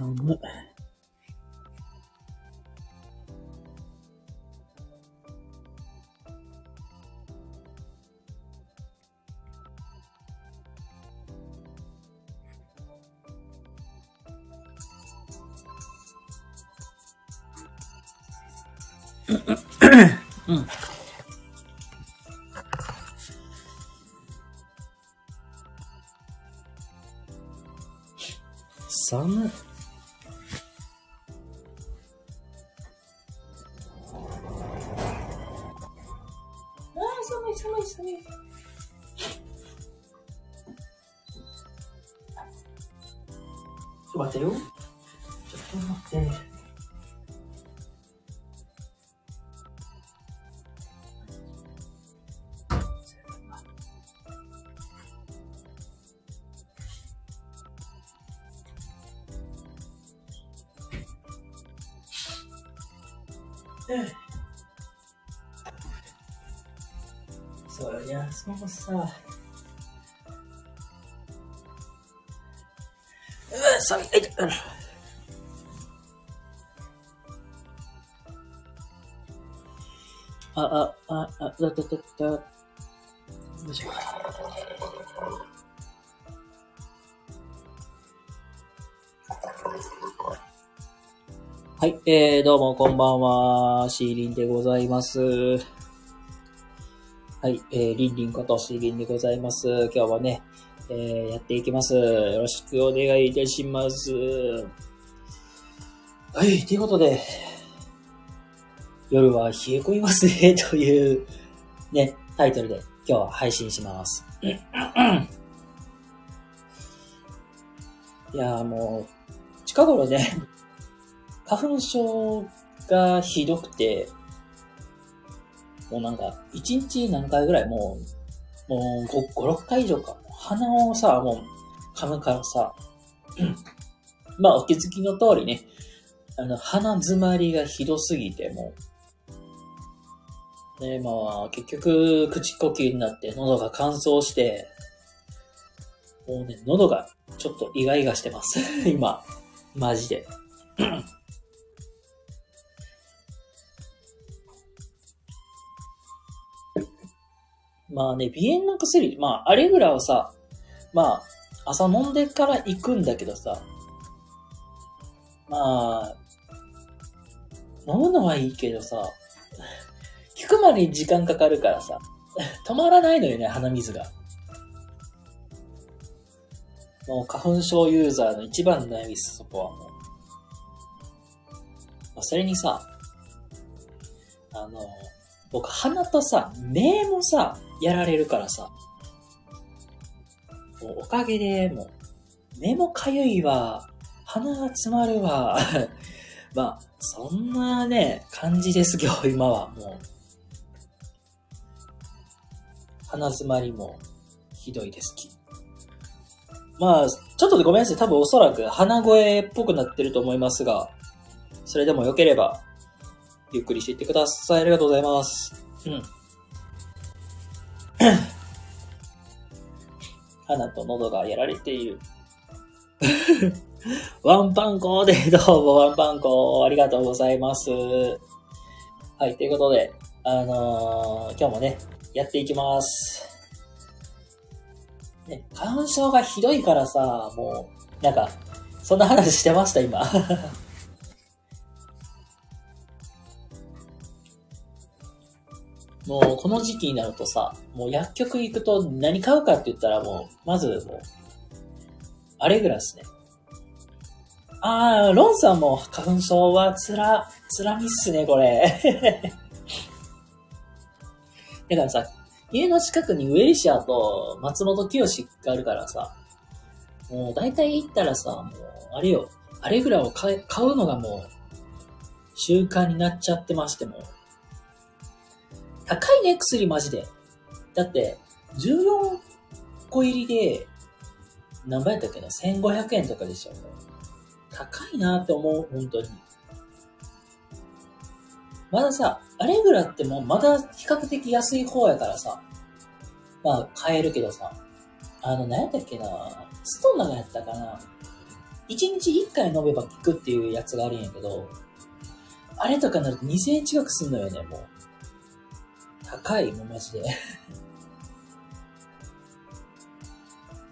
寒い。そりゃ、そうさ。うわ、寒い。あいあ、あ、あ、あ、だだだだ。よいしょ。はい、えー、どうもこんばんは、シーリンでございます。はい、えー、リンリンことシーリンでございます。今日はね、えー、やっていきます。よろしくお願いいたします。はい、ということで、夜は冷え込みますね、という、ね、タイトルで今日は配信します。いやーもう、近頃ね、花粉症がひどくて、もうなんか、1日何回ぐらいもう、もう5、5 6回以上か。鼻をさ、もう噛むからさ、まあお気づきの通りね、あの、鼻詰まりがひどすぎて、もう、ね、まあ、結局、口呼吸になって喉が乾燥して、もうね、喉がちょっとイガイガしてます。今。マジで。まあね、鼻炎の薬、まあ、アレグラはさ、まあ、朝飲んでから行くんだけどさ、まあ、飲むのはいいけどさ、効くまでに時間かかるからさ、止まらないのよね、鼻水が。もう花粉症ユーザーの一番の悩みです、そこはもう。まあ、それにさ、あの、僕鼻とさ、目もさ、やられるからさ、おかげで、もう、目もかゆいわ、鼻が詰まるわ。まあ、そんなね、感じです今日、今はもう。鼻詰まりもひどいですき。まあ、ちょっとごめんなさい。多分おそらく鼻声っぽくなってると思いますが、それでも良ければ、ゆっくりしていってください。ありがとうございます。うん。鼻と喉がやられている。ワンパンコーで、どうもワンパンコー、ありがとうございます。はい、ということで、あのー今日もね、やっていきます。ね、花粉症がひどいからさ、もう、なんか、そんな話してました、今。もう、この時期になるとさ、もう薬局行くと何買うかって言ったらもう、まずもう、アレグラスね。あー、ロンさんも花粉症はつら、つらみっすね、これ。だからさ、家の近くにウェイシャーと松本清があるからさ、もう大体行ったらさ、もう、あれよ、アレグラを買え買うのがもう、習慣になっちゃってましても、高いね、薬マジで。だって、14個入りで、何倍やったっけな ?1500 円とかでしょ。高いなって思う、本当に。まださ、アレグラってもまだ比較的安い方やからさ、まあ買えるけどさ、あの、何やったっけな？ストーナがやったかな？1日1回飲めば効くっていうやつがあるんやけど、あれとかになると2000円近くすんのよね、もう。高い、もうマジで。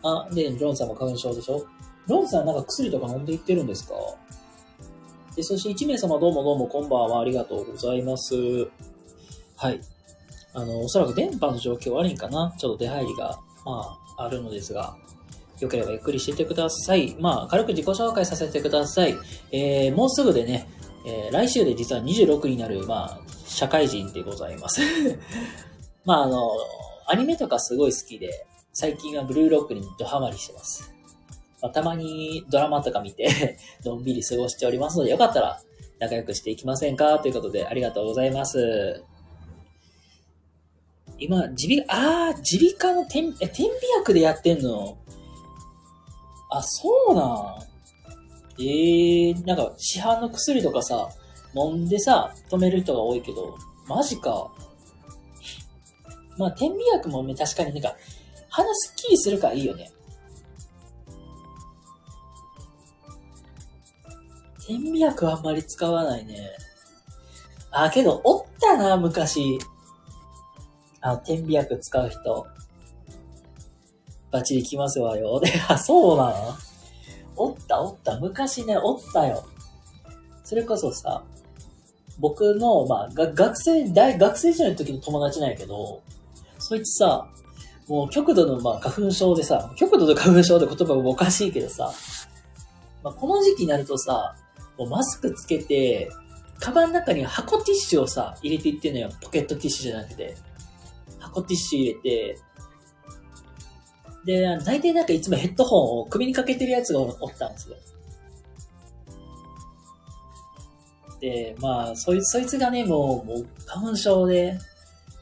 あ、で、ロンさんも花粉症でしょ？ロンさんなんか薬とか飲んでいってるんですか？で、そして1名様どうもどうもこんばんはありがとうございます。はい。あの、おそらく電波の状況悪いんかな？ちょっと出入りが、まあ、あるのですが、よければゆっくりしていてください。まあ、軽く自己紹介させてください。えー、もうすぐでね、えー、来週で実は26になる、まあ、社会人でございます。まあ、あの、アニメとかすごい好きで、最近はブルーロックにドハマりしてます。まあ、たまにドラマとか見て のんびり過ごしておりますので、よかったら仲良くしていきませんか？ということで、ありがとうございます。今、耳鼻、あー、耳鼻科の天、え、天鼻薬でやってんの？あ、そうなんええー、なんか市販の薬とかさ、飲んでさ、止める人が多いけど、マジか。まあ、天秤薬もね、確かになんか、鼻すっきりするからいいよね。天秤薬はあんまり使わないね。あ、けど、おったな、昔。あの、天秤薬使う人。バチリきますわよ。で、あ、そうなのおったおった。昔ね、おったよ。それこそさ、僕の、まあ、が学生、大、学生時代の時の友達なんやけど、そいつさ、もう極度の、まあ、花粉症でさ、極度の花粉症で言葉もおかしいけどさ、まあ、この時期になるとさ、もうマスクつけて、カバンの中に箱ティッシュをさ、入れていってんのよ。ポケットティッシュじゃなくて。箱ティッシュ入れて、で、大体なんかいつもヘッドホンを首にかけてるやつがおったんですよ。まあ、そいつ、そいつがね、もう、もう、花粉症で、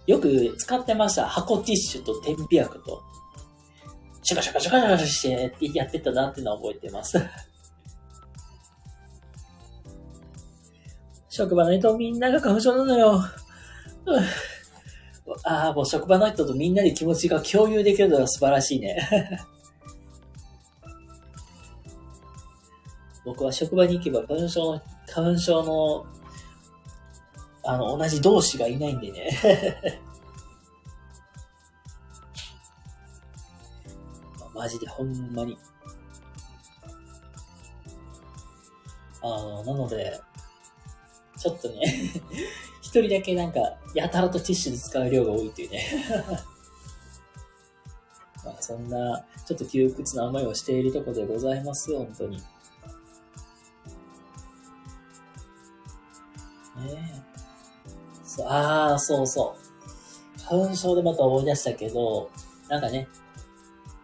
よく使ってました。箱ティッシュと天日薬と、シャカシャカシャカシャカしてやってたなっていうのは覚えてます。職場の人みんなが花粉症なのよ。ああ、もう職場の人とみんなで気持ちが共有できるのが素晴らしいね。僕は職場に行けば花粉症の、花粉症の、あの、同じ同士がいないんでね。マジでほんまに。あの、なので、ちょっとね 一人だけなんか、やたらとティッシュで使う量が多いっていうね まあ、そんな、ちょっと窮屈な思いをしているところでございますよ、本当に。ねえ。そう、ああ、そうそう。花粉症でまた思い出したけど、なんかね、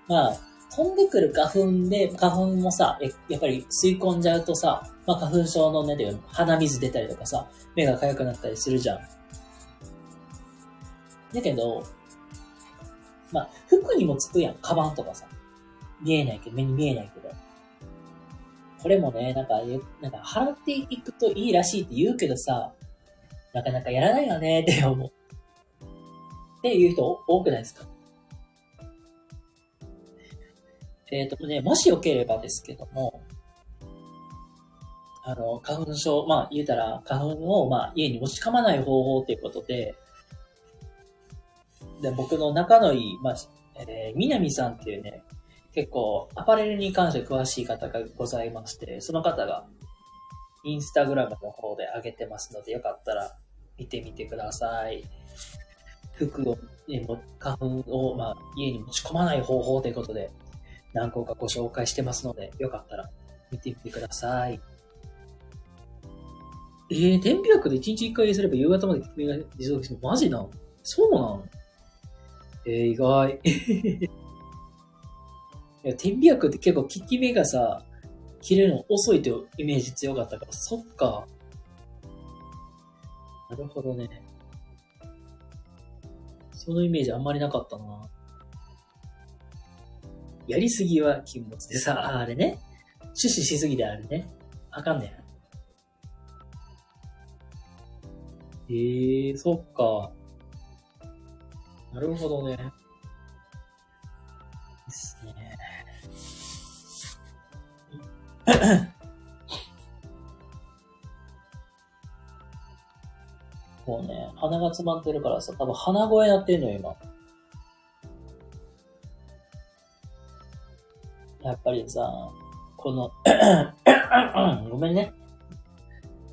まあ、飛んでくる花粉で、花粉もさ、やっぱり吸い込んじゃうとさ、まあ花粉症のね、ていう鼻水出たりとかさ、目が痒くなったりするじゃん。だけど、まあ、服にもつくやん。カバンとかさ。見えないけど、目に見えないけど。これもね、なんか、なんか払っていくといいらしいって言うけどさ、なかなかやらないよねって思う。っていう人多くないですか？えっ、ー、とね、もしよければですけども、あの、花粉症、まあ言うたら、花粉をまあ家に持ち込まない方法っていうことで、で、僕の仲のいい、まあ、えー、南さんっていうね、結構アパレルに関して詳しい方がございまして、その方がインスタグラムの方で上げてますので、よかったら見てみてください。服を、ね、花粉を、まあ、家に持ち込まない方法ということで、何個かご紹介してますので、よかったら見てみてください。えー、天日薬で1日1回すれば夕方まで効き目が持続するマジなのそうなのえー、意外。いや、天日薬って結構効き目がさ、切れるの遅いというイメージ強かったから、そっか。なるほどね。そのイメージあんまりなかったな。やりすぎは禁物でさ、あれね。趣旨しすぎであるね。あかんねん。ええー、そっか。なるほどね。もうね、鼻が詰まってるからさ、多分鼻声やってんのよ、今。やっぱりさ、この ごめんね。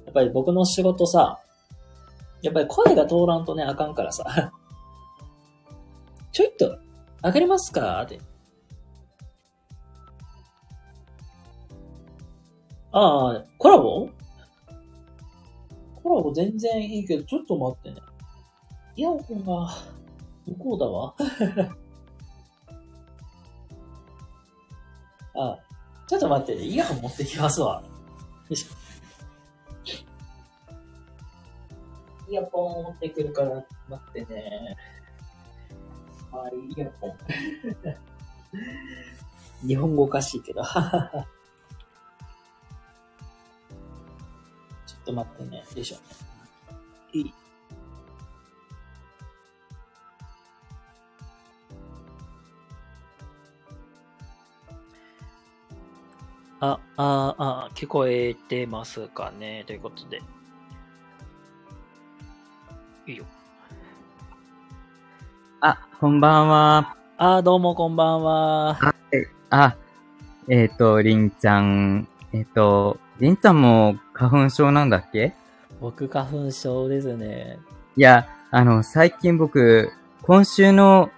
やっぱり僕の仕事さ、やっぱり声が通らんとね、あかんからさ。ちょいっと、上がりますか？って。ああ、コラボ？コラボ全然いいけど、ちょっと待ってね。イヤホンが、向こうだわ。あ、ちょっと待ってね。イヤホン持ってきますわ。よいしょ。イヤホン持ってくるから、待ってね。はい、イヤホン。日本語おかしいけど。と待ってね。よいしょ。いい。あ、あ、あ、聞こえてますかね？ということで。いいよ。あ、こんばんは。あ、どうもこんばんは。あ、え、あ、えっ、ー、と、りんちゃん、えっ、ー、と、りんちゃんも花粉症なんだっけ？僕花粉症ですね。いや、あの、最近僕、今週の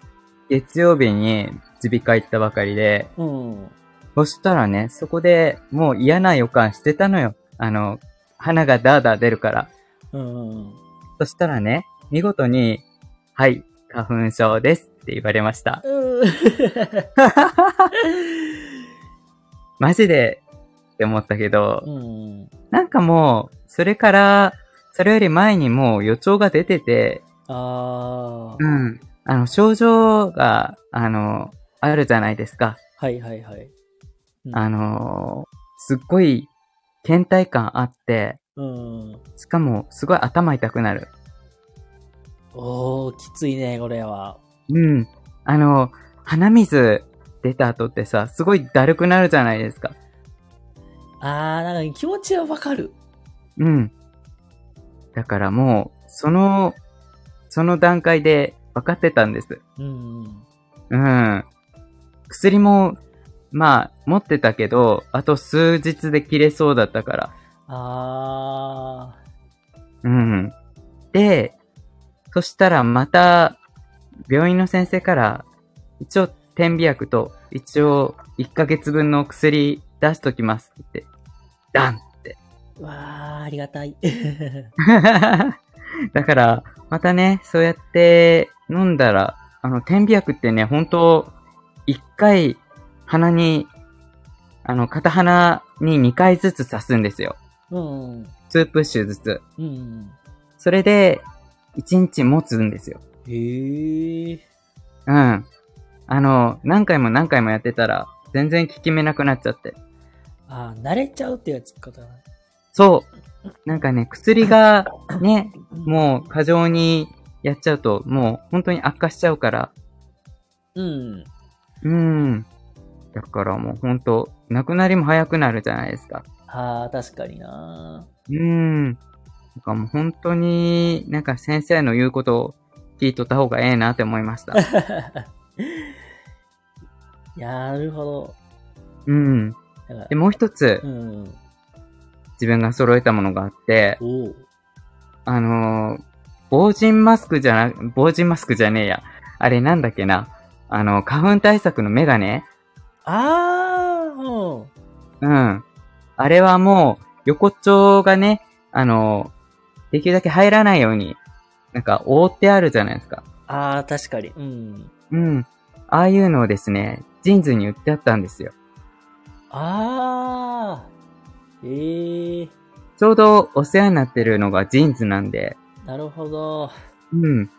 月曜日に耳鼻科行ったばかりで、うん。そしたらね、そこでもう嫌な予感してたのよ。あの、鼻がダーダー出るから。うん。そしたらね、見事に、はい、花粉症ですって言われました。うん。マジでって思ったけど、うん、なんかもう、それから、それより前にもう予兆が出てて、ああ。うん。あの、症状が、あの、あるじゃないですか。はいはいはい。あのー、すっごい倦怠感あって、うん。しかも、すごい頭痛くなる。おー、きついね、これは。うん。あの、鼻水出た後ってさ、すごいだるくなるじゃないですか。あー、なんか気持ちはわかる。うん。だからもう、その、その段階で分かってたんです。うん。うん。薬もまあ、持ってたけど、あと数日で切れそうだったから。あー。うん。で、そしたらまた、病院の先生から、一応、点鼻薬と、一応、1ヶ月分の薬出しときますって言って、ダンって。わー、ありがたい。だから、またね、そうやって飲んだら、あの、点鼻薬ってね、本当一回鼻に、あの、片鼻に2回ずつ刺すんですよ。うん。2プッシュずつ。うん。それで、1日持つんですよ。へえ。うん。あの、何回も何回もやってたら、全然効き目なくなっちゃって。ああ、慣れちゃうってやつかな。そう。なんかね、薬がね、もう過剰にやっちゃうと、もう本当に悪化しちゃうから。うん。うん。だからもうほんと、亡くなりも早くなるじゃないですか。ああ、確かになうーん。なんかもう本当に、なんか先生の言うことを聞いとった方がええなって思いました。なるほど。うん。で、もう一つ、うん、自分が揃えたものがあって、あのー、防塵マスクじゃな、防塵マスクじゃねえや。あれなんだっけな。あの、花粉対策のメガネああ、うん。うん。あれはもう、横っちょがね、あの、できるだけ入らないように、なんか覆ってあるじゃないですか。ああ、確かに。うん。うん。ああいうのをですね、ジーンズに売ってあったんですよ。ああ、ええー、ちょうどお世話になってるのがジーンズなんで。なるほど。うん。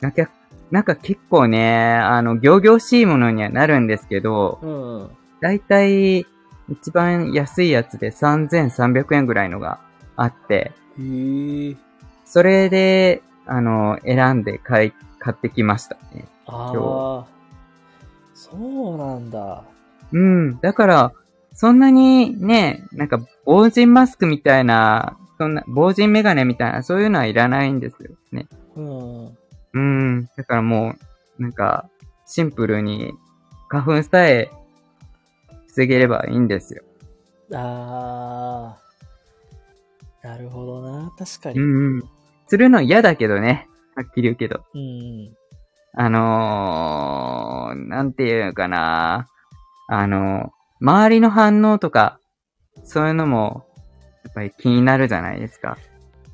なんか、なんか結構ね、あの、行々しいものにはなるんですけど、うん。だいたい一番安いやつで3300円ぐらいのがあって、へー。それで、あの、選んで買い、買ってきましたね。ああ。そうなんだ。うん。だから、そんなにね、なんか、防塵マスクみたいな、そんな、防塵メガネみたいな、そういうのはいらないんですよね。うん。うん。だからもう、なんか、シンプルに、花粉さえ、防げればいいんですよ。あー。なるほどな。確かに。うん。するの嫌だけどね。はっきり言うけど。うん。あのー、なんていうのかな。あの、周りの反応とか、そういうのも、やっぱり気になるじゃないですか。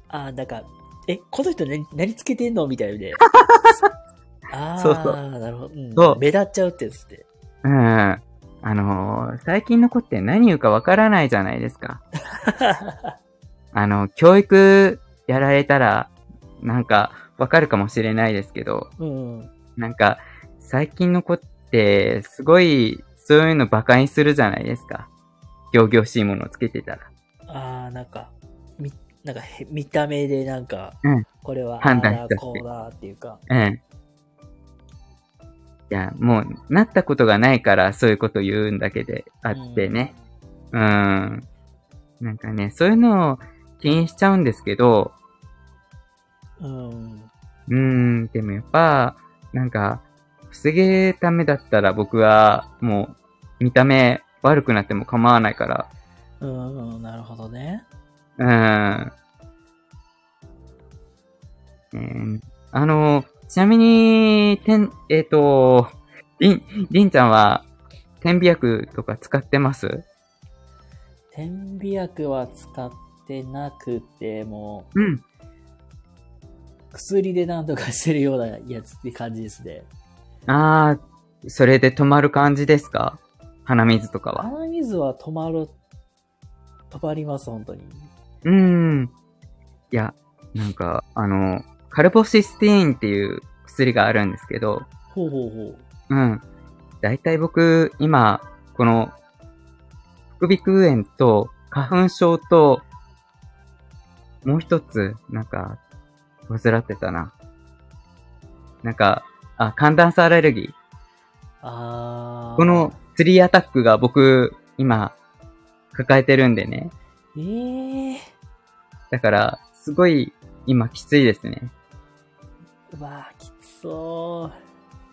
あー、なんか、え、この人何、何つけてんのみたいで。あー、そうそうなるほど。うんそう目立っちゃうってやつで。うん。あのー最近の子って何言うかわからないじゃないですか。あの、教育やられたら、なんか、わかるかもしれないですけど、うん。なんか、最近の子って、すごい、そういうの馬鹿にするじゃないですか。行々しいものをつけてたら。あー、なんか、み、なんかへ、見た目でなんか、うんこれは、判断しちゃってあーこうだっていうか。うん。いや、もう、なったことがないから、そういうこと言うんだけであってね。うん。なんかね、そういうのを気にしちゃうんですけど、うん。うーん、でもやっぱ、なんか、防げためだったら僕は、もう、見た目悪くなっても構わないから、うん、なるほどね。うーん。えーあの、ちなみに、てん、えっ、と、りん、りんちゃんは、点鼻薬とか使ってます？点鼻薬は使ってなくて、もうん。う、薬でなんとかしてるようなやつって感じですね。あー、それで止まる感じですか？鼻水とかは。鼻水は止まる、止まります、本当に。うーん。いや、なんか、あの、カルボシスティーンっていう薬があるんですけど、ほうほうほう。うん。だいたい僕、今、この、副鼻腔炎と花粉症と、もう一つ、なんか、患ってたな。なんか、あ、寒暖差アレルギー。あー。この、スリーアタックが僕、今、抱えてるんでね。えー、だから、すごい、今きついですね。うわー、きつそ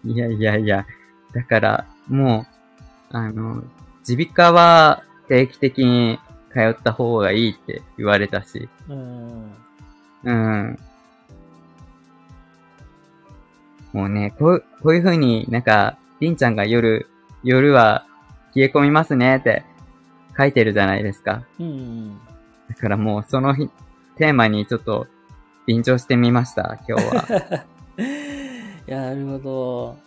う。いやいやいや。だから、もう、あの、耳鼻科は定期的に通った方がいいって言われたし。うん。うん。もうね、こう、こういう風になんか、りんちゃんが夜、夜は冷え込みますねって書いてるじゃないですか。うん。だからもうその日、テーマにちょっと、臨場してみました、今日は。いや、なるほど。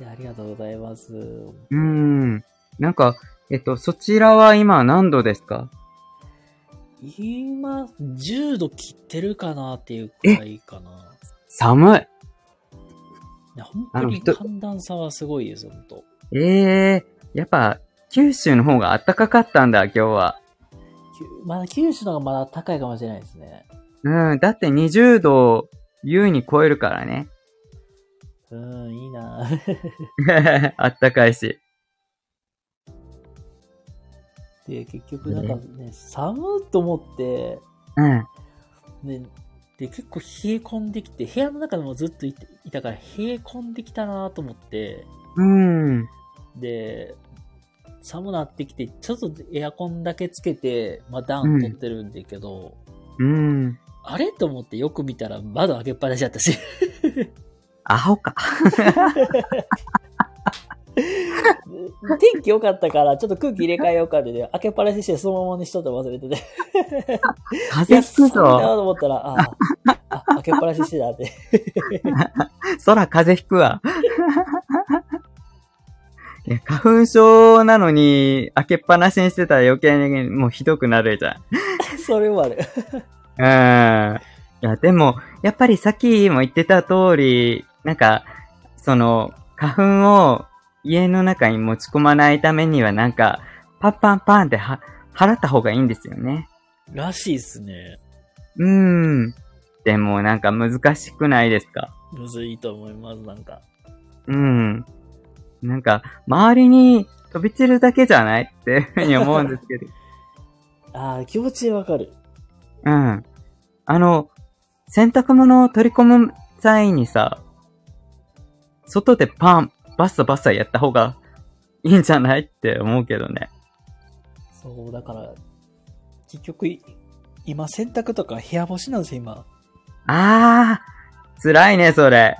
いや、ありがとうございます。うーん。なんか、えっと、そちらは今何度ですか？今、10度切ってるかなっていうくらいかな。寒い。本当に寒暖差はすごいです、本当。ええやっぱ、九州の方が暖かかったんだ、今日は。まだ九州の方がまだ高いかもしれないですね。うん、だって20度、優に超えるからね。うん、いいな あったかいし。で、結局なんかね、寒いと思って、うん。ね、で、結構冷え込んできて、部屋の中でもずっといたから、冷え込んできたなと思って、うん。で、寒なってきて、ちょっとエアコンだけつけて、まあ、暖取ってるんだけど、うん。あれと思ってよく見たら窓開けっぱなしだったし。アホか。天気良かったから、ちょっと空気入れ替えようかってね、開けっぱなししてそのままにしとって忘れてて。風吹くいや寒いなぞ。と思ったら、ああ、あ開けっぱなししてたって。空風吹くわ。いや、花粉症なのに、開けっぱなしにしてたら余計にもうひどくなるじゃん。それもある。うん。いや、でも、やっぱりさっきも言ってた通り、なんか、その、花粉を家の中に持ち込まないためには、なんか、パンパンパンっては、払った方がいいんですよね。らしいっすね。うーん。でも、なんか難しくないですか？むずいと思います、なんか。うん。なんか、周りに飛び散るだけじゃないっていうふうに思うんですけど。ああ、気持ちわかる。うん。あの、洗濯物を取り込む際にさ、外でパン、バッサバッサやった方がいいんじゃないって思うけどね。そう、だから、結局い、今洗濯とか部屋干しなんですよ、今。あー、辛いね、それ。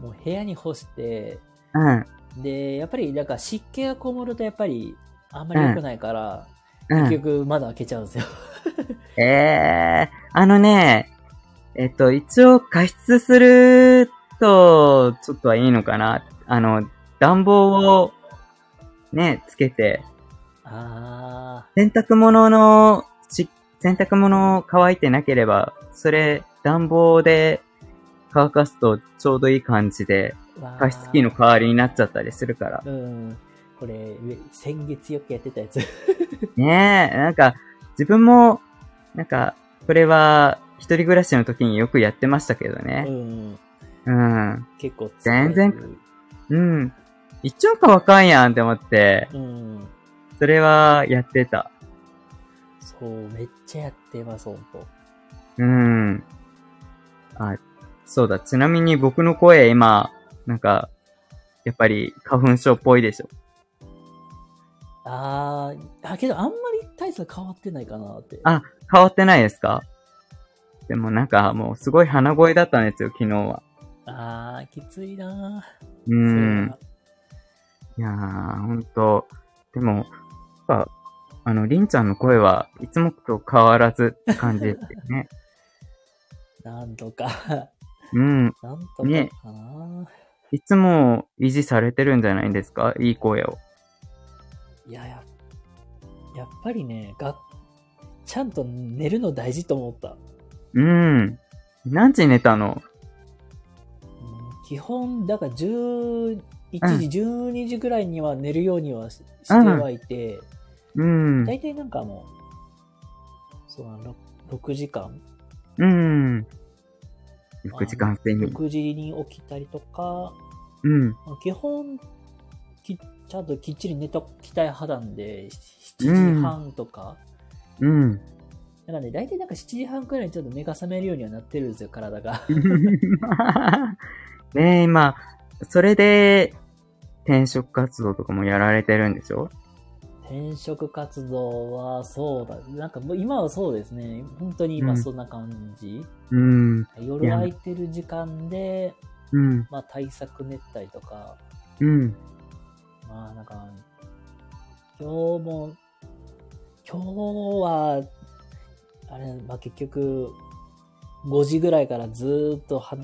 もう部屋に干して、うん。で、やっぱり、なんか湿気がこもるとやっぱり、あんまり良くないから、うん。結局窓開けちゃうんですよ。ええあのね、えっと、一応加湿すると、ちょっとはいいのかな。あの、暖房を、ね、つけて、あ洗濯物の、し洗濯物乾いてなければ、それ、暖房で乾かすとちょうどいい感じで、加湿器の代わりになっちゃったりするから。うん。これ、上先月よくやってたやつ。ねえ、なんか、自分も、なんか、これは、一人暮らしの時によくやってましたけどうね。ん。うん。結構全然うん。一応乾かんやんって思って、うん。それはやってた。そう、めっちゃやってます、ほんと。うん。あ、そうだ。ちなみに僕の声今、なんか、やっぱり花粉症っぽいでしょ。あー、あ、けどあんまり大差変わってないかなって。あ変わってないですか？でもなんかもうすごい鼻声だったんですよ、昨日は。あー、きついなうー。ん。いやー、ほんと。でも、やっぱ、あの、りんちゃんの声はいつもと変わらずって感じですよね。だ なんとか、うん。なんとかねいつも維持されてるんじゃないんですか？いい声を。いやや、やっぱりね、が、ちゃんと寝るの大事と思った。うん。何時寝たの？うん基本、だから11時、12時ぐらいには寝るようにはししてうんはいて、うん。大体なんかもう、そうなの、6時間うん。6時間睡眠。6時に起きたりとか、うん。まあ基本き、ちゃんときっちり寝ときたい派なんで、7時半とか。うん。だからね、大体なんか7時半くらいにちょっと目が覚めるようにはなってるんですよ、体が。ねえ、今、それで、転職活動とかもやられてるんでしょ？転職活動は、そうだ。なんかもう今はそうですね。本当に今そんな感じ。うん。夜空いてる時間で、うん。まあ対策練ったりとか、うん。まあなんか、今日も、今日は、あれ、まあ結局、5時ぐらいからずーっとは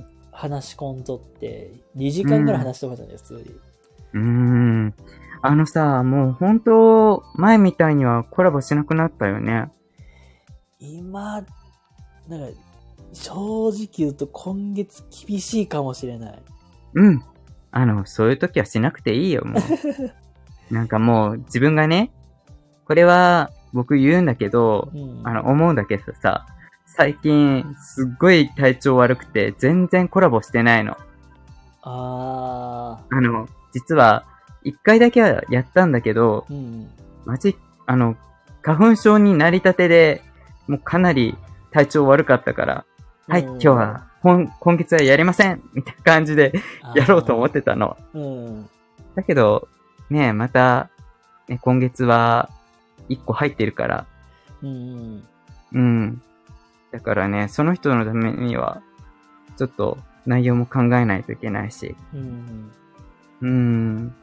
話し込んとって、2時間ぐらい話してましたね、普通に。うーん。あのさ、もう本当、前みたいにはコラボしなくなったよね。今、なんか、正直言うと今月厳しいかもしれない。うん。あの、そういう時はしなくていいよ、もう。なんかもう、自分がね、これは僕言うんだけど、うん。あの、思うんだけどさ、最近、すっごい体調悪くて、全然コラボしてないの。ああの、実は、一回だけはやったんだけど、ー、うん。マジ、あの、花粉症になりたてで、もうかなり体調悪かったから、はい、うん今日は、今、今月はやりませんみたいな感じでやろうと思ってたの。うん。だけど、ねまた、ね、今月は、一個入ってるから、うん。うん。だからね、その人のためには、ちょっと内容も考えないといけないし、うん。うん、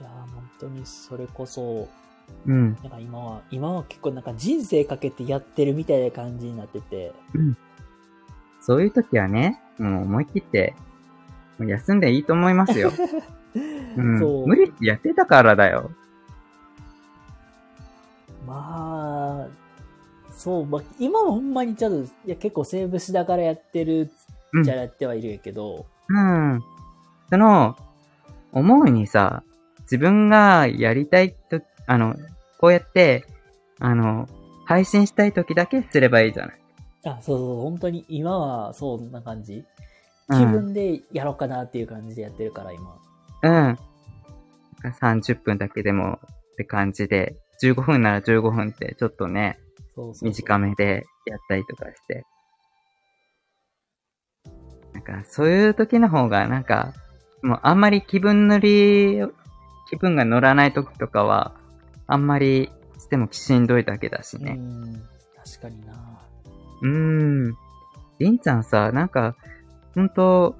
いやー本当にそれこそ、うん、なんか今は、今は結構なんか人生かけてやってるみたいな感じになってて、そういう時はね、もう思い切って、もう休んでいいと思いますよ。うんそう。無理してやってたからだよ。まあ、そう、まあ、今はほんまにちょっと、いや結構セーブしながらやってるうんじゃやってはいるけど、うん。その、思うにさ、自分がやりたいと、あの、こうやって、あの、配信したい時だけすればいいじゃない。あ、そうそう、本当に今はそんな感じ。うん気分でやろうかなっていう感じでやってるから、今。うん。30分だけでもって感じで、15分なら15分ってちょっとね、そうそう短めでやったりとかして。なんか、そういう時の方が、なんか、もうあんまり気分乗り、気分が乗らない時とかは、あんまりしてもしんどいだけだしね。うん。確かにな。うーん。りんちゃんさ、なんか、ほんと、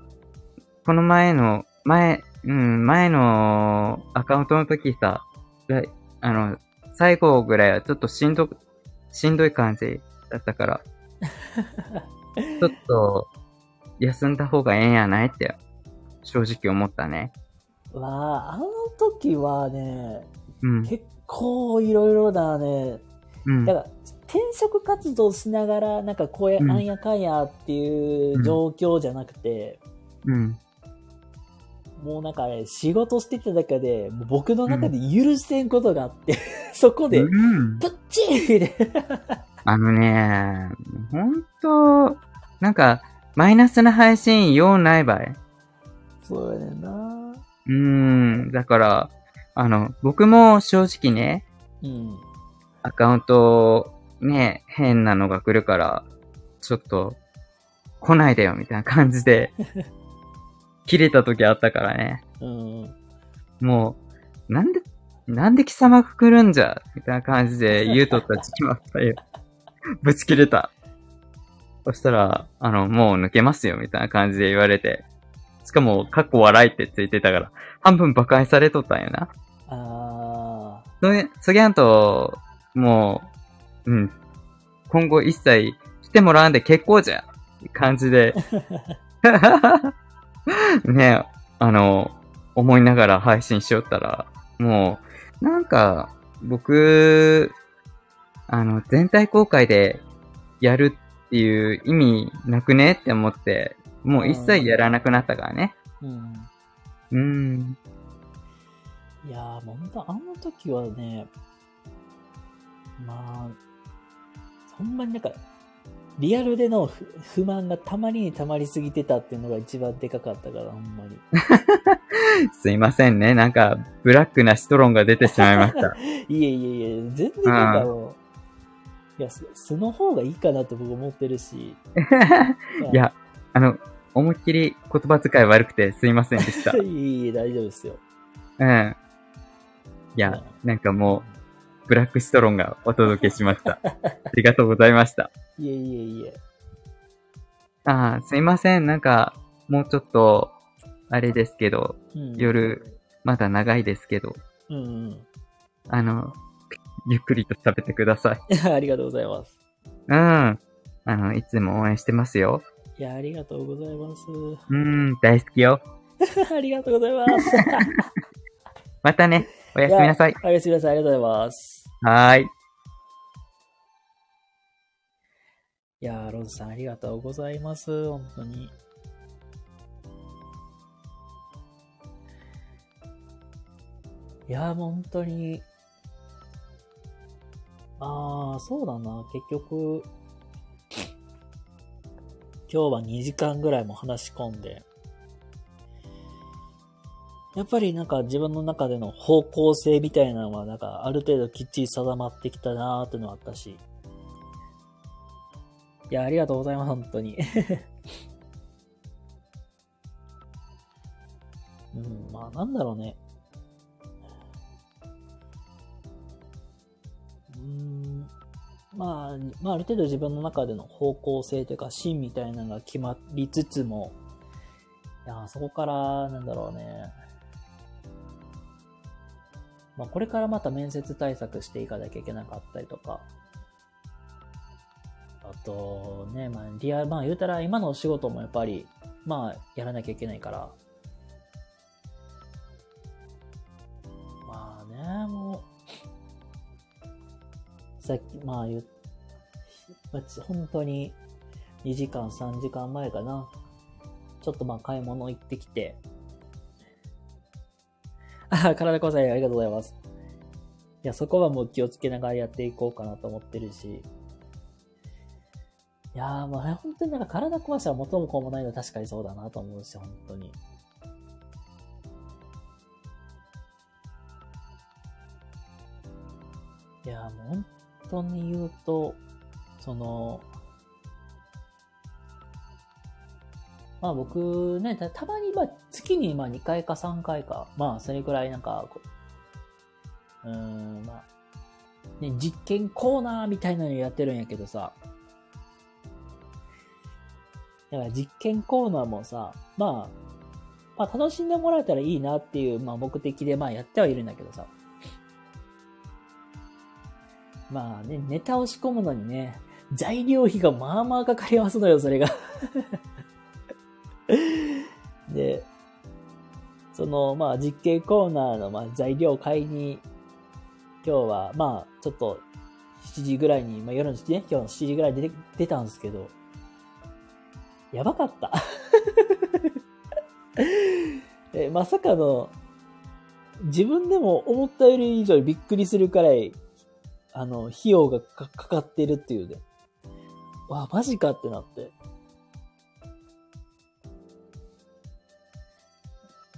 この前の、前、うん、前のアカウントの時さ、だあの、最後ぐらいはちょっとしんど、しんどい感じだったから、ちょっと、休んだ方がええんやないって、正直思ったね。まあ、あの時はね、うん。結構いろいろだね。うんだ。から、転職活動しながら、なんかこうや、うんあんやかんやっていう状況じゃなくて、うん。もうなんかね、仕事してた中で、もう僕の中で許せんことがあって、そこで、うん。プッチーで、あのね、ほんと、なんか、マイナスな配信用ないばい。そうやねんなうーん、だから、あの、僕も正直ね、うん。アカウント、ね、変なのが来るから、ちょっと、来ないでよ、みたいな感じで、切れた時あったからね。うん。もう、なんで、なんで貴様が来るんじゃみたいな感じで言うとった時期もあったよ。ぶち切れた。そしたら、あの、もう抜けますよ、みたいな感じで言われて。しかも、かっこ笑いってついてたから、半分馬鹿にされとったんよな。あそれ、そぎゃんと、もう、うん。今後一切来てもらわんで結構じゃって感じで。ねあの、思いながら配信しよったら、もう、なんか、僕、あの、全体公開でやるっていう意味なくねって思って、もう一切やらなくなったからね。ーうん。うん。いやー、もうほんと、あの時はね、まあ、ほんまになんか、リアルでの不不満がたまりにたまりすぎてたっていうのが一番でかかったから、ほんまに。すいませんね。なんか、ブラックなシトロンが出てしまいました。いえいえいえ、全然なんかもう、いや、そその方がいいかなって僕思ってるし。いや、あの、思いっきり言葉遣い悪くてすいませんでした。いえいえ、大丈夫ですよ。うん。いや、なんかもう、ブラックシトロンがお届けしました。ありがとうございました。いえいえいえ。ああ、すいません。なんか、もうちょっと、あれですけど、うん、夜、まだ長いですけど、うんうん。あの、ゆっくりと食べてください。ありがとうございます。うん。あの、いつも応援してますよ。いや、ありがとうございます。うん、大好きよ。ありがとうございます。またね、おやすみなさい。おやすみなさい。ありがとうございます。はい。いやー、ロズさんありがとうございます。本当に。いやー、本当に。あー、そうだな。結局、今日は2時間ぐらいも話し込んで、やっぱりなんか自分の中での方向性みたいなのはなんかある程度きっちり定まってきたなーっていうのはあったし、いや、ありがとうございます、本当に。うん、まあ、なんだろうね。うん、まあ、まあ、ある程度自分の中での方向性というか、芯みたいなのが決まりつつも、いや、そこから、なんだろうね。まあ、これからまた面接対策していかなきゃいけなかったりとか、あとね、まあ、リアル、まあ言うたら今のお仕事もやっぱり、まあやらなきゃいけないから。まあね、もう、さっき、まあ言う、本当に2時間、3時間前かな。ちょっとまあ買い物行ってきて。あ、体こさありがとうございます。いや、そこはもう気をつけながらやっていこうかなと思ってるし。いやー、まあ、本当になんか体壊しは元も子もないのは確かにそうだなと思うし、本当に。いや、もう本当に言うと、その、まあ僕ね、たまにまあ月にまあ2回か3回か、まあそれくらいなんかう、うーん、まあ、ね、実験コーナーみたいなのやってるんやけどさ、だから実験コーナーもさ、まあ、まあ楽しんでもらえたらいいなっていう、まあ目的でまあやってはいるんだけどさ。まあね、ネタを仕込むのにね、材料費がまあまあかかりますのよ、それが。で、その、まあ実験コーナーの、まあ、材料を買いに、今日は、まあちょっと7時ぐらいに、まあ夜の7時ね、今日の7時ぐらいで出たんですけど、やばかった。えまさかの、自分でも思ったより以上にびっくりするくらい、あの、費用がかかってるっていうね。わ、マジかってなって。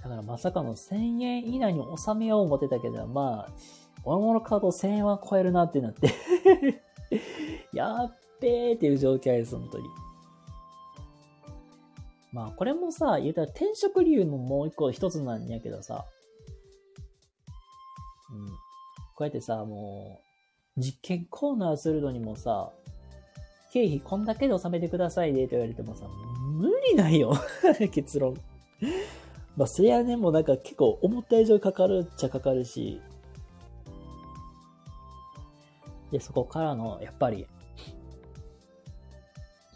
だからまさかの1000円以内に収めよう思ってたけど、まあ、俺ものカード1000円は超えるなってなって。やっべーっていう状況です、本当に。まあ、これもさ、言うたら転職理由のもう一個一つなんやけどさ、うん。こうやってさ、もう、実験コーナーするのにもさ、経費こんだけで納めてくださいねって言われてもさ、無理ないよ。結論。まあ、そりゃね、もうなんか結構思った以上かかるっちゃかかるし、で、そこからの、やっぱり、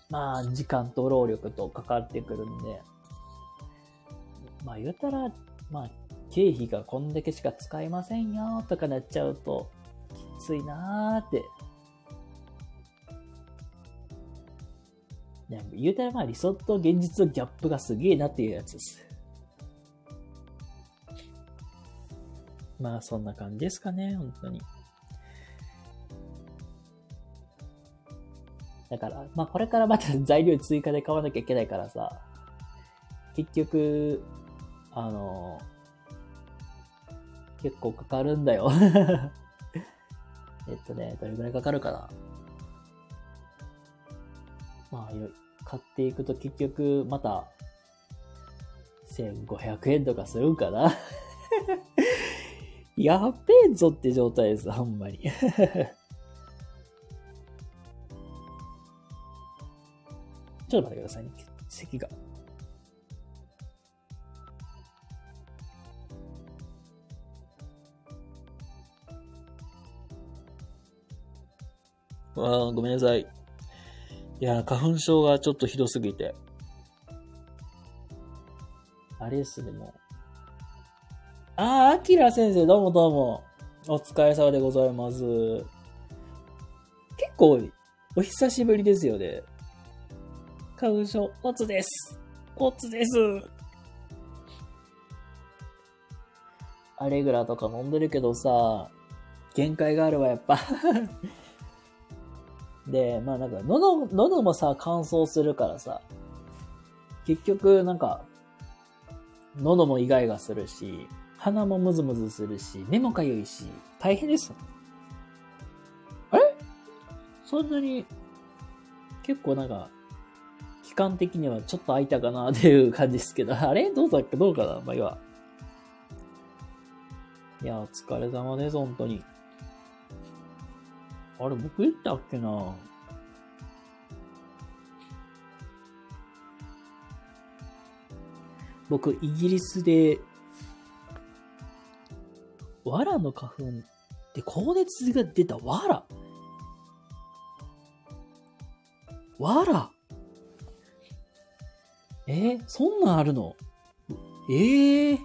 まあ、時間と労力とかかってくるんで、まあ言うたら、まあ、経費がこんだけしか使えませんよとかなっちゃうと、きついなーって。言うたらまあ理想と現実のギャップがすげえなっていうやつです。まあそんな感じですかね、本当に。だから、まあこれからまた 材料追加で買わなきゃいけないからさ、結局、あの、結構かかるんだよ。えっとね、どれぐらいかかるかな。まあ、よ買っていくと結局、また、1500円とかするんかな。やっべえぞって状態です、ほんまに。ちょっと待ってくださいね。席が。あーごめんなさい。いやー、花粉症がちょっとひどすぎて。あれですね、もう。あー、アキラ先生、どうもどうも。お疲れ様でございます。結構、お久しぶりですよね。花粉症、オツです。オツです。アレグラとか飲んでるけどさ、限界があるわ、やっぱ。で、まあなんか、喉、喉もさ、乾燥するからさ、結局、なんか、喉もイガイガするし、鼻もムズムズするし、目もかゆいし、大変です。あれそんなに、結構なんか、期間的にはちょっと空いたかなっていう感じですけど、あれ？どうだっけ？どうかな？まあ、いいわ。いや、お疲れ様です、本当に。あれ、僕言ったっけな？僕、イギリスで、藁の花粉で高熱が出た藁藁えーそんなんあるの？ええ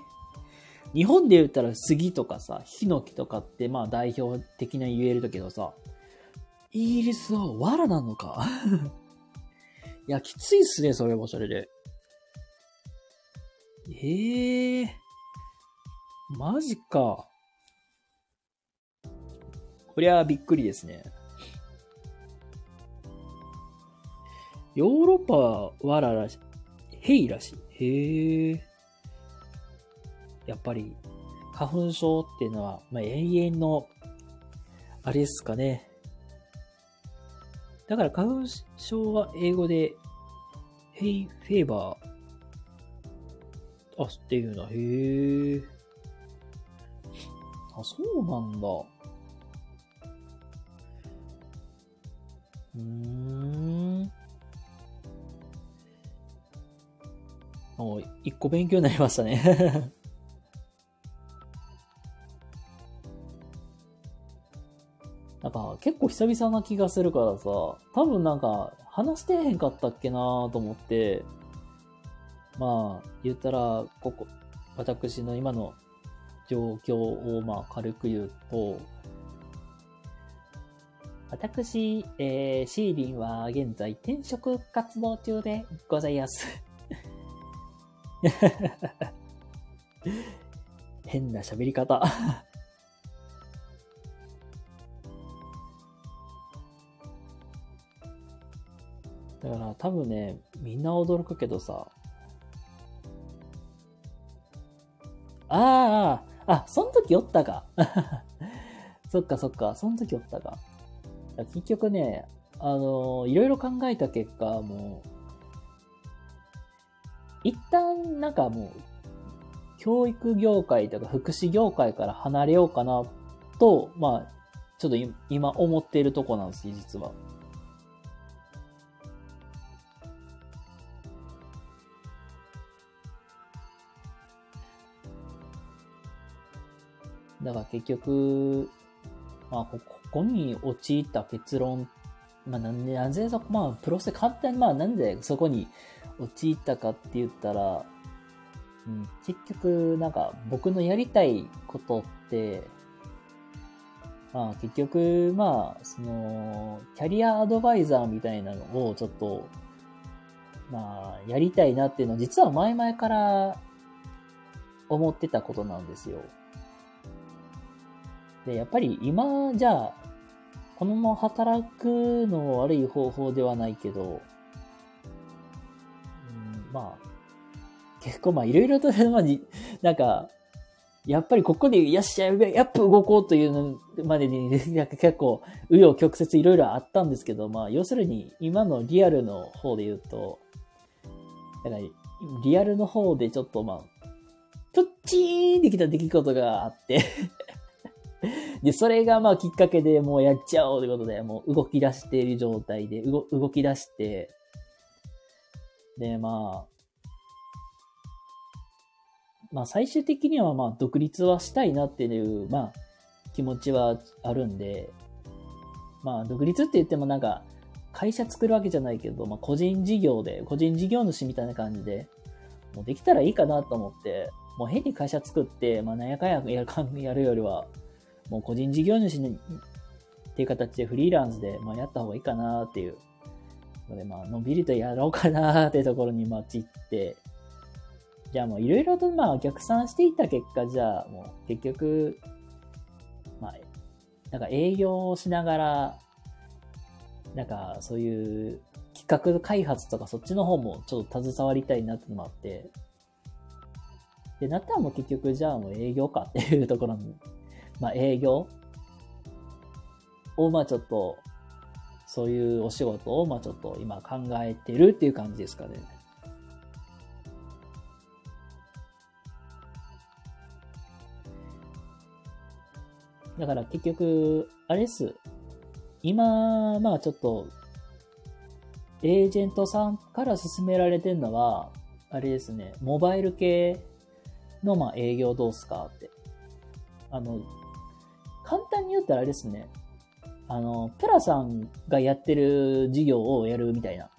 日本で言ったら杉とかさ、ヒノキとかってまあ代表的な言えるだけどさ、イギリスは藁なのか？いや、きついっすね、それもそれで。ええマジか。こりゃびっくりですね。ヨーロッパは藁らし。ヘイらしい。へえ。やっぱり、花粉症っていうのは、まあ、永遠のあれですかね。だから花粉症は英語で、ヘイ、フェーバー。あ、っていうな。へえ。あ、そうなんだ。うーん。お一個勉強になりましたね。なんか結構久々な気がするからさ、多分なんか話してへんかったっけなと思って、まあ言ったら、ここ、私の今の状況をまあ軽く言うと、私、えー、シーリンは現在転職活動中でございます。変な喋り方。だから多分ね、みんな驚くけどさ。ああ、あ、その時おったか。そっかそっか、その時おったか。結局ね、あのいろいろ考えた結果、もう、一旦なんかもう、教育業界とか福祉業界から離れようかなと、まあ、ちょっと今思っているとこなんです、実は。だから結局、まあ、こここに陥った結論、まあ、なんで、なぜそこ、まあ、プロセス簡単に、まあ、なんでそこに陥ったかって言ったら、うん、結局、なんか、僕のやりたいことって、まあ、結局、まあ、その、キャリアアドバイザーみたいなのをちょっと、まあ、やりたいなっていうのは、実は前々から思ってたことなんですよ。で、やっぱり今、じゃあ、このまま働くの悪い方法ではないけど、うん、まあ、結構まあいろいろと、まあ、なんか、やっぱりここで、よっしゃ、やっぱ動こうというのまでに、結構、紆余曲折いろいろあったんですけど、まあ、要するに、今のリアルの方で言うと、だから、リアルの方でちょっとまあ、プッチーンできた出来事があって。で、それがまあきっかけでもうやっちゃおうということで、もう動き出している状態で、動動き出して、で、まあ、まあ最終的にはまあ独立はしたいなっていう、まあ気持ちはあるんで、まあ独立って言ってもなんか会社作るわけじゃないけど、まあ個人事業で、個人事業主みたいな感じで、もうできたらいいかなと思って、もう変に会社作って、まあなんやかんやるか やるよりは、もう個人事業主にっていう形でフリーランスで、まあ、やった方がいいかなっていう。ので、まあ、のんびりとやろうかなっていうところに、まあ、散って、じゃあもういろいろと、まあ、逆算していった結果、じゃあもう結局、まあ、なんか営業をしながら、なんかそういう企画開発とかそっちの方もちょっと携わりたいなってのもあって、で、なったらもう結局、じゃあもう営業かっていうところにまあ、営業？を、まあちょっと、そういうお仕事を、まあちょっと今考えてるっていう感じですかね。だから結局、あれです。今、まあちょっと、エージェントさんから勧められてるのは、あれですね、モバイル系の、まあ営業どうすかって。あの、簡単に言ったらあれですね。あの、プラさんがやってる事業をやるみたいな。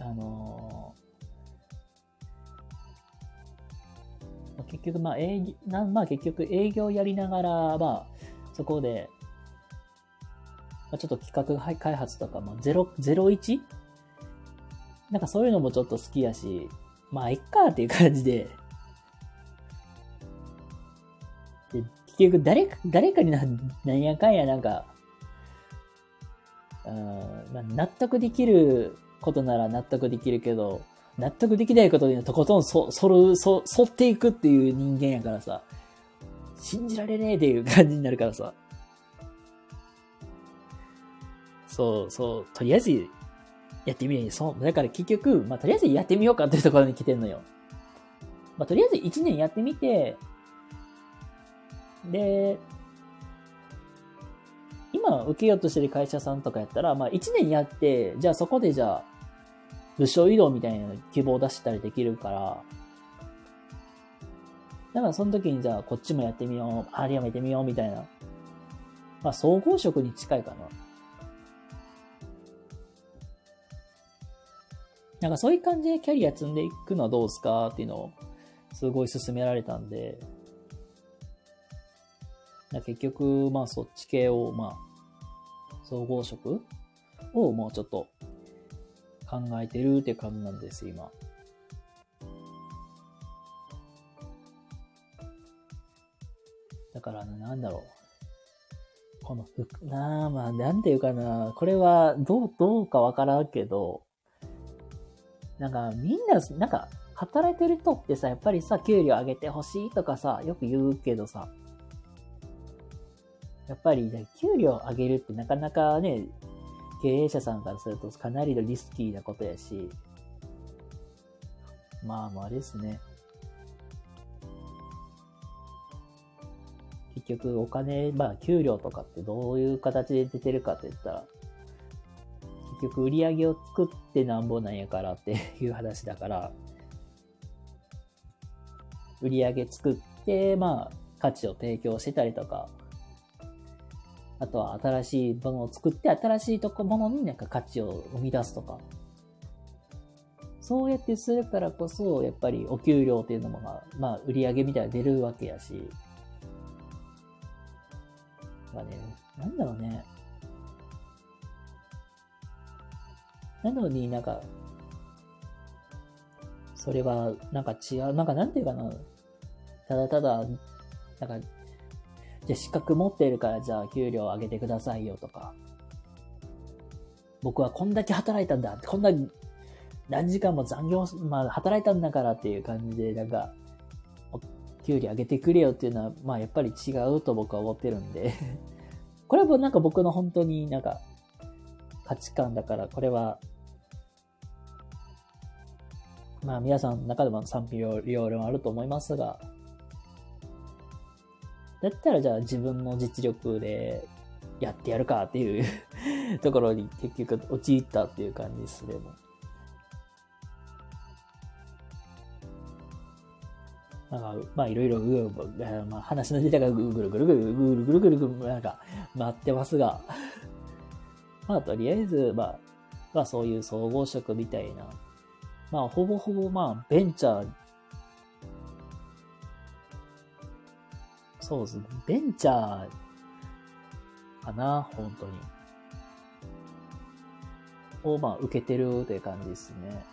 あのー結局、まあ、営業、なまあ結局営業やりながら、まあ、そこで、まあ、ちょっと企画開発とか、まあ、0、01? なんかそういうのもちょっと好きやし、まあ、いっかっていう感じで、結局誰か、誰かにな、なんやかんやなんか、うんまあ、納得できることなら納得できるけど、納得できないことにはとことんそ、そる、そ、沿っていくっていう人間やからさ、信じられねえっていう感じになるからさ。そうそう、とりあえずやってみるそう。だから結局、まあ、とりあえずやってみようかっていうところに来てんのよ。まあ、とりあえず1年やってみて、で、今受けようとしてる会社さんとかやったら、まあ1年やって、じゃあそこでじゃあ、部署移動みたいな希望を出したりできるから、だからその時にじゃあこっちもやってみよう、あれやめてみようみたいな。まあ総合職に近いかな。なんかそういう感じでキャリア積んでいくのはどうですかっていうのをすごい勧められたんで、結局、まあそっち系を、まあ、総合職をもうちょっと考えてるって感じなんです、今。だから、ね、なんだろう。この服、なあ、まあ、なんていうかな。これは、どう、どうかわからんけど、なんか、みんな、なんか、働いてる人ってさ、やっぱりさ、給料上げてほしいとかさ、よく言うけどさ、やっぱり、給料上げるってなかなかね、経営者さんからするとかなりのリスキーなことやし、まあまああれですね。結局お金、まあ給料とかってどういう形で出てるかって言ったら、結局売り上げを作ってなんぼなんやからって いう話だから、売り上げ作って、まあ価値を提供してたりとか、あとは新しいものを作って新しいとこものになんか価値を生み出すとか。そうやってするからこそ、やっぱりお給料っていうのもまあ、まあ、売り上げみたいな出るわけやし。まあね、なんだろうね。なのになんか、それはなんか違う、なんかなんていうかな。ただただ、なんかじゃあ資格持ってるからじゃあ給料上げてくださいよとか。僕はこんだけ働いたんだって。こんな何時間も残業、まあ働いたんだからっていう感じで、なんか、給料上げてくれよっていうのは、まあやっぱり違うと僕は思ってるんで これはなんか僕の本当になんか価値観だから、これは、まあ皆さんの中でも賛否両論あると思いますが、だったらじゃあ自分の実力でやってやるかっていう ところに結局陥ったっていう感じですね、もなんか、まあいろいろ、まあ話のネタがぐるぐるぐるぐるぐるぐるぐるぐるぐるなんか回ってますがまあとりあえず、まあ、まあそういう総合職みたいな、まあほぼほぼまあベンチャーそうですね。ベンチャーかな、本当に。を、まあ、受けてるという感じですね。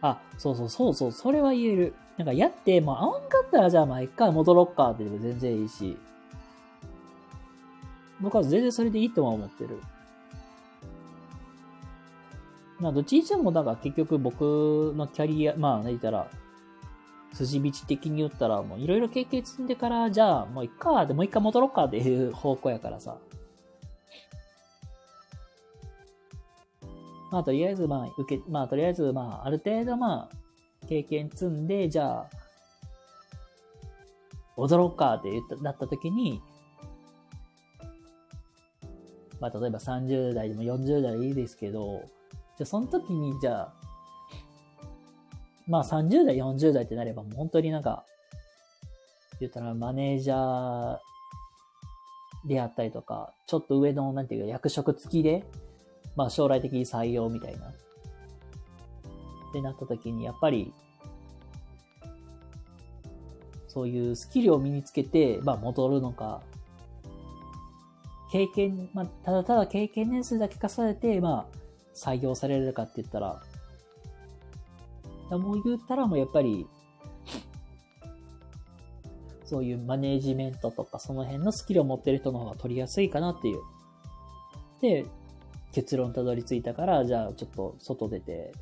あ、そうそうそうそう、それは言える。なんかやって、まあ、合わんかったらじゃあまあ一回戻ろっかってでも全然いいし。僕は全然それでいいとは思ってる。まあ、どっちにしても、なんか結局僕のキャリア、まあ、言ったら、筋道的に言ったら、もういろいろ経験積んでから、じゃあもういっか、でもう一回戻ろうかっていう方向やからさ。まあとりあえずまあ受け、まあとりあえずまあある程度まあ経験積んで、じゃあ、踊ろうかって言った、なった時に、まあ例えば30代でも40代でいいですけど、じゃあその時にじゃあ、まあ30代、40代ってなれば本当になんか、言ったらマネージャーであったりとか、ちょっと上の、なんていうか、役職付きで、まあ将来的に採用みたいな。ってなった時に、やっぱり、そういうスキルを身につけて、まあ戻るのか、経験、まあ、ただただ経験年数だけ重ねて、まあ、採用されるかって言ったら、もう言ったらもうやっぱり、そういうマネージメントとかその辺のスキルを持ってる人の方が取りやすいかなっていう。で、結論たどり着いたから、じゃあちょっと外出て、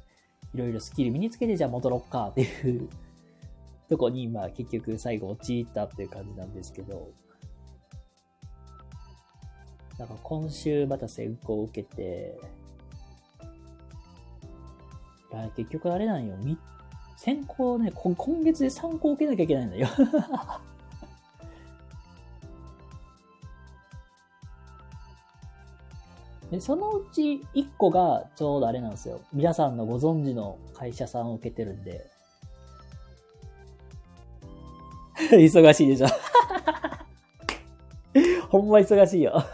いろいろスキル身につけて、じゃあ戻ろっかっていう とこに、まあ結局最後陥ったっていう感じなんですけど、なんか今週また選考を受けて、いや結局あれなんよ。み選考ね、今月で3校受けなきゃいけないんだよ。で、そのうち1個がちょうどあれなんですよ。皆さんのご存知の会社さんを受けてるんで。忙しいでしょ。ほんま忙しいよ。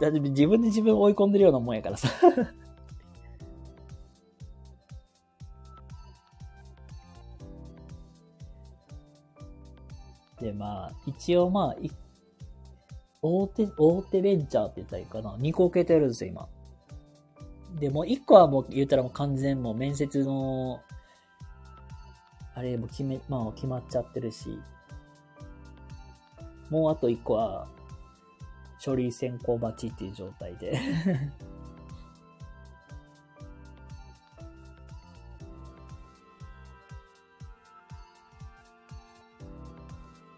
だって自分で自分を追い込んでるようなもんやからさ。で、まあ、一応まあ、い大手、大手ベンチャーって言ったらいいかな。2個受けてるんですよ、今。で、もう1個はもう言ったらもう完全もう面接の、あれも決め、まあ決まっちゃってるし、もうあと1個は、書類選考待ちっていう状態で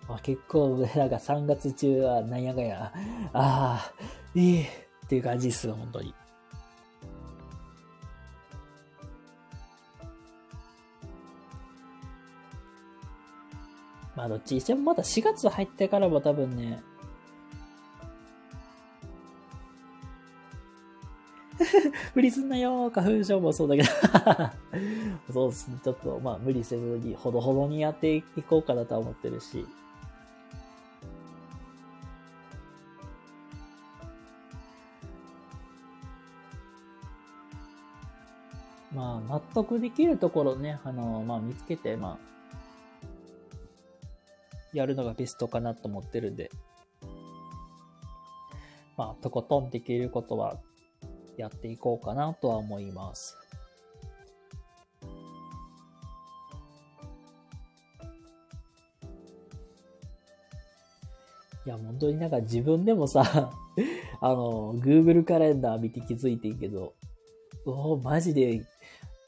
あ結構、なんか3月中はなんやかや、ああ、いいっていう感じっす、本当に。まあ、どっちにしてもまだ4月入ってからも多分ね、無理すんなよ花粉症もそうだけど そうですね。ちょっと、まあ、無理せずに、ほどほどにやっていこうかなとは思ってるし。まあ、納得できるところね、あの、まあ、見つけて、まあ、やるのがベストかなと思ってるんで、まあ、とことんできることはやっていこうかなとは思います。いや、本当になんか自分でもさ、あの、Google カレンダー見て気づいてんけど、おおマジで、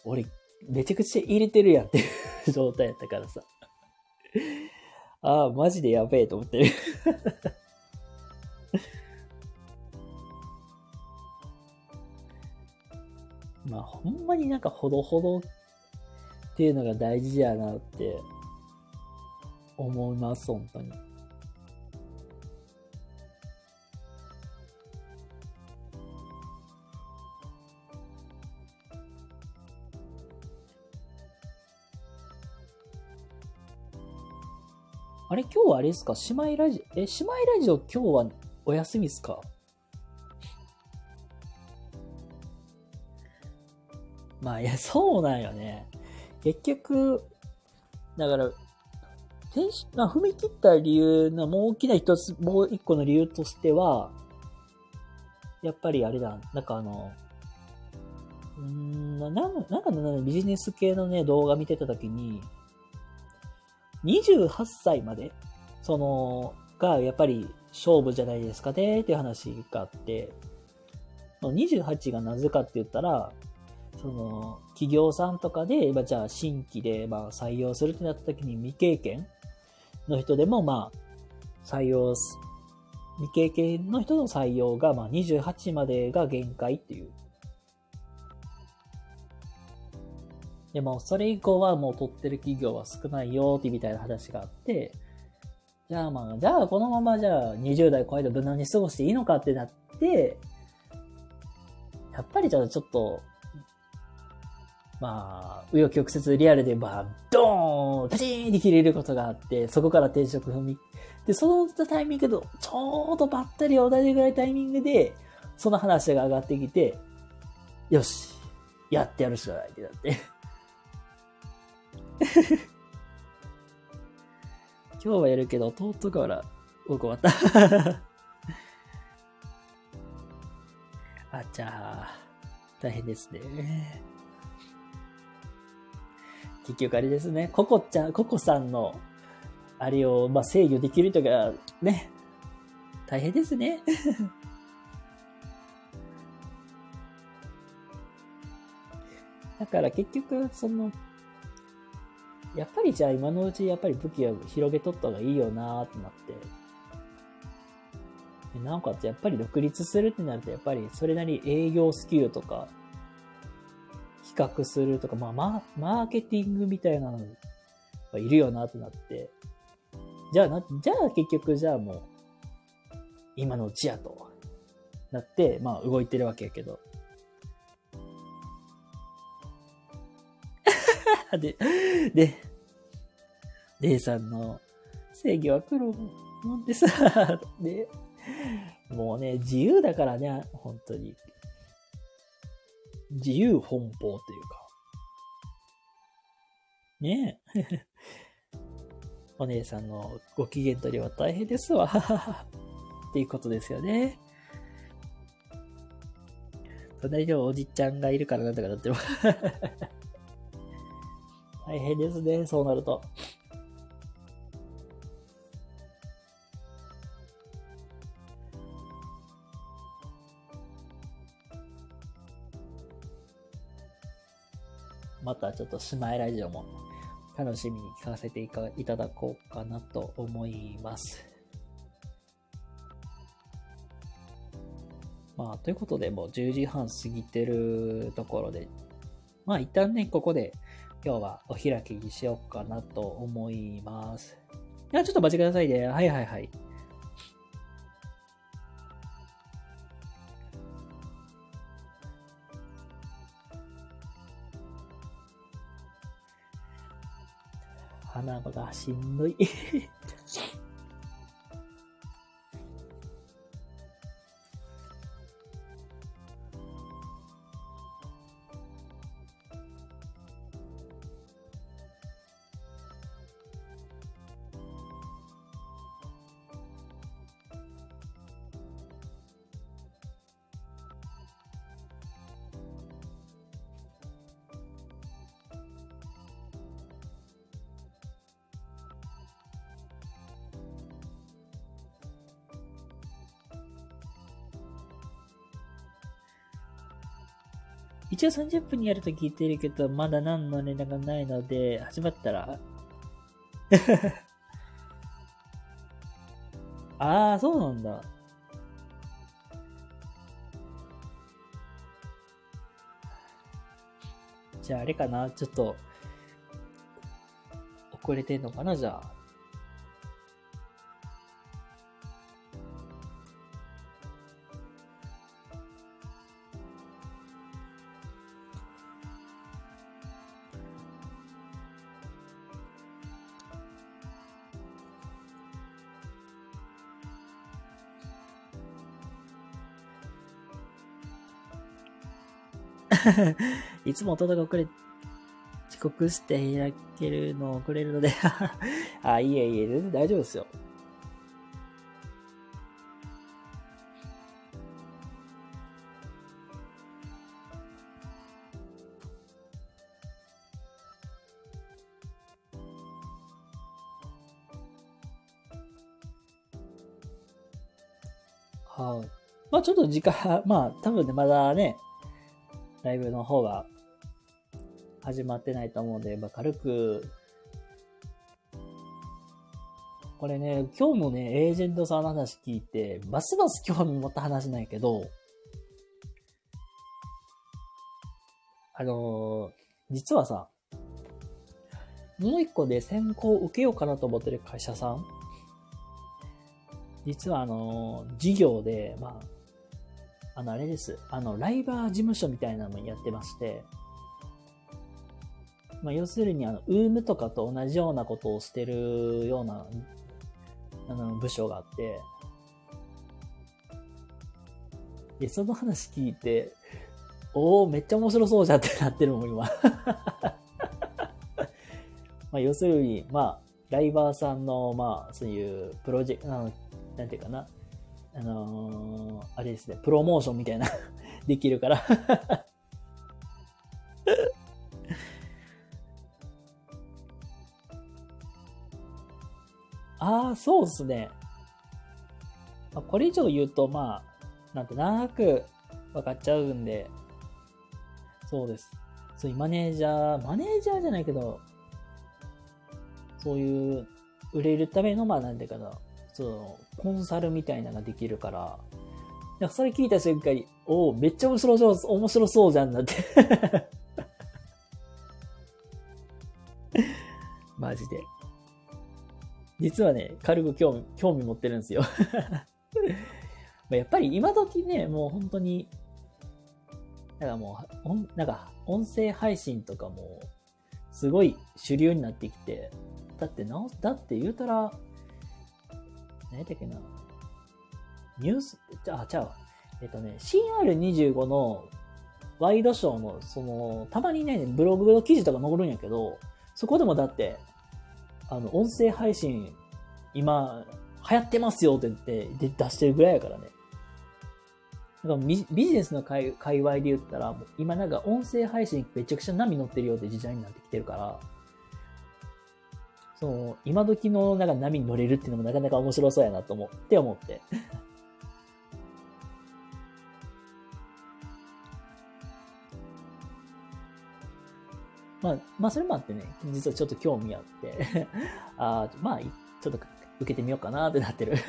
俺、めちゃくちゃ入れてるやんっていう 状態やったからさ。ああ、マジでやべえと思ってるまあ、ほんまになんかほどほどっていうのが大事やなって思います、本当に。あれ今日はあれですか？姉妹ラジオ、え、姉妹ラジオ今日はお休みっすか？まあ、いや、そうなんよね。結局、だから、転しまあ、踏み切った理由のもう大きな一つ、もう一個の理由としては、やっぱりあれだ、なんかあの、うーん、な、なんなんかね、ビジネス系のね、動画見てたときに、28歳まで、その、が、やっぱり勝負じゃないですかね、っていう話があって、28がなぜかって言ったら、その、企業さんとかで、まあ、じゃあ新規で、まあ、採用するってなった時に未経験の人でも、まあ、採用す、未経験の人の採用が、まあ、28までが限界っていう。でも、それ以降はもう取ってる企業は少ないよってみたいな話があって、じゃあまあ、じゃあこのままじゃあ20代超えて無難に過ごしていいのかってなって、やっぱりじゃあちょっと、まあ、紆余曲折リアルで、まあ、ドーンパチーンって切れることがあって、そこから転職踏み、で、そのタイミングで、ちょうどばったり同じぐらいタイミングで、その話が上がってきて、よし、やってやるしかないってなって。今日はやるけど、弟から僕終わった。あちゃー、大変ですね。結局あれですね、ココちゃん、ココさんの、あれを、まあ、制御できるとか、ね、大変ですね。だから結局、その、やっぱりじゃあ今のうちやっぱり武器を広げとった方がいいよなーってなって。なおかつやっぱり独立するってなるとやっぱりそれなり営業スキルとか、企画するとか、まあママーケティングみたいなのがいるよなってなって。じゃあな、じゃあ結局じゃあもう、今のうちやと、なって、まあ動いてるわけやけど。で、で、レイさんの正義は黒もんでさ、で、もうね、自由だからね、本当に。自由奔放というか。ねえ。お姉さんのご機嫌取りは大変ですわ。っていうことですよね。隣にはおじちゃんがいるからなんとかなってる。大変ですね、そうなると。またちょっと姉妹ラジオも楽しみに聞かせていただこうかなと思います。まあ、ということで、もう10時半過ぎてるところで、まあ一旦ね、ここで今日はお開きにしようかなと思います。いや、ちょっとお待ちくださいね。はいはいはい。花場がしんどい。一応30分にやると聞いてるけど、まだ何の連絡がないので、始まったら。ああ、そうなんだ。じゃああれかなちょっと、遅れてんのかなじゃあ。いつも弟が遅れ、遅刻して開けるの遅れるので あ、いえいえ、全然大丈夫ですよ。はい。まあちょっと時間、まあ多分ね、まだね、ライブの方が始まってないと思うんで、まあ、軽く、これね、今日のね、エージェントさんの話聞いて、ますます興味持った話なんやけど、あのー実はさ、もう一個で先行受けようかなと思ってる会社さん。実はあのー事業で、まあ、あの、あれです。あの、ライバー事務所みたいなのもやってまして、まあ、要するに、あの、ウームとかと同じようなことをしてるような、あの、部署があって、で、その話聞いて、おー、めっちゃ面白そうじゃってなってるもん、今。まあ、要するに、まあ、ライバーさんの、まあ、そういうプロジェクト、あのなんていうかな、あのーあれですね、プロモーションみたいな、できるから。ああ、そうですね。まあこれ以上言うと、まあ、なんとなく分かっちゃうんで、そうです。そういうマネージャー、マネージャーじゃないけど、そういう、売れるための、まあ、なんていうかな、その、コンサルみたいなのができるから、なんかそれ聞いた瞬間に、おお、めっちゃ面白そう、面白そうじゃんなって。マジで。実はね、軽く興味、興味持ってるんですよ。やっぱり今時ね、もう本当に、なんかもう、なんか音声配信とかも、すごい主流になってきて、だってな、だって言うたら、何やったっけな、ニュース、あ、ちゃうわ。えっとね、CR25 のワイドショーの、その、たまにね、ブログの記事とか載るんやけど、そこでもだって、あの、音声配信、今、流行ってますよって言って、出してるぐらいやからね。なんかビビジネスの界界隈で言ったら、今なんか音声配信めちゃくちゃ波乗ってるよって時代になってきてるから、その、今時のなんか波に乗れるっていうのもなかなか面白そうやなと思って思って。まあ、まあ、それもあってね、実はちょっと興味あって、ああ、まあ、ちょっと受けてみようかなってなってる。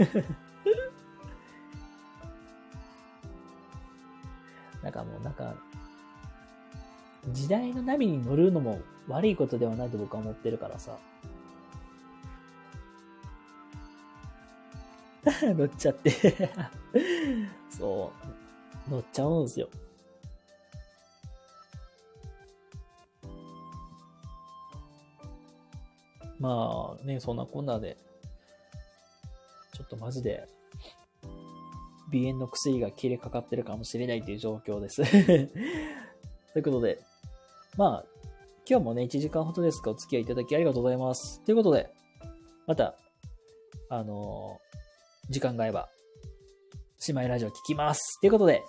なんかもう、なんか、時代の波に乗るのも悪いことではないと僕は思ってるからさ。乗っちゃって そう。乗っちゃうんですよ。まあね、そんなこんなで、ちょっとマジで、鼻炎の薬が切れかかってるかもしれないという状況です。ということで、まあ、今日もね、1時間ほどですがお付き合いいただきありがとうございます。ということで、また、あのー時間が合えば、姉妹ラジオ聞きます。ということで、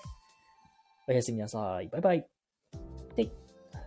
おやすみなさい。バイバイ。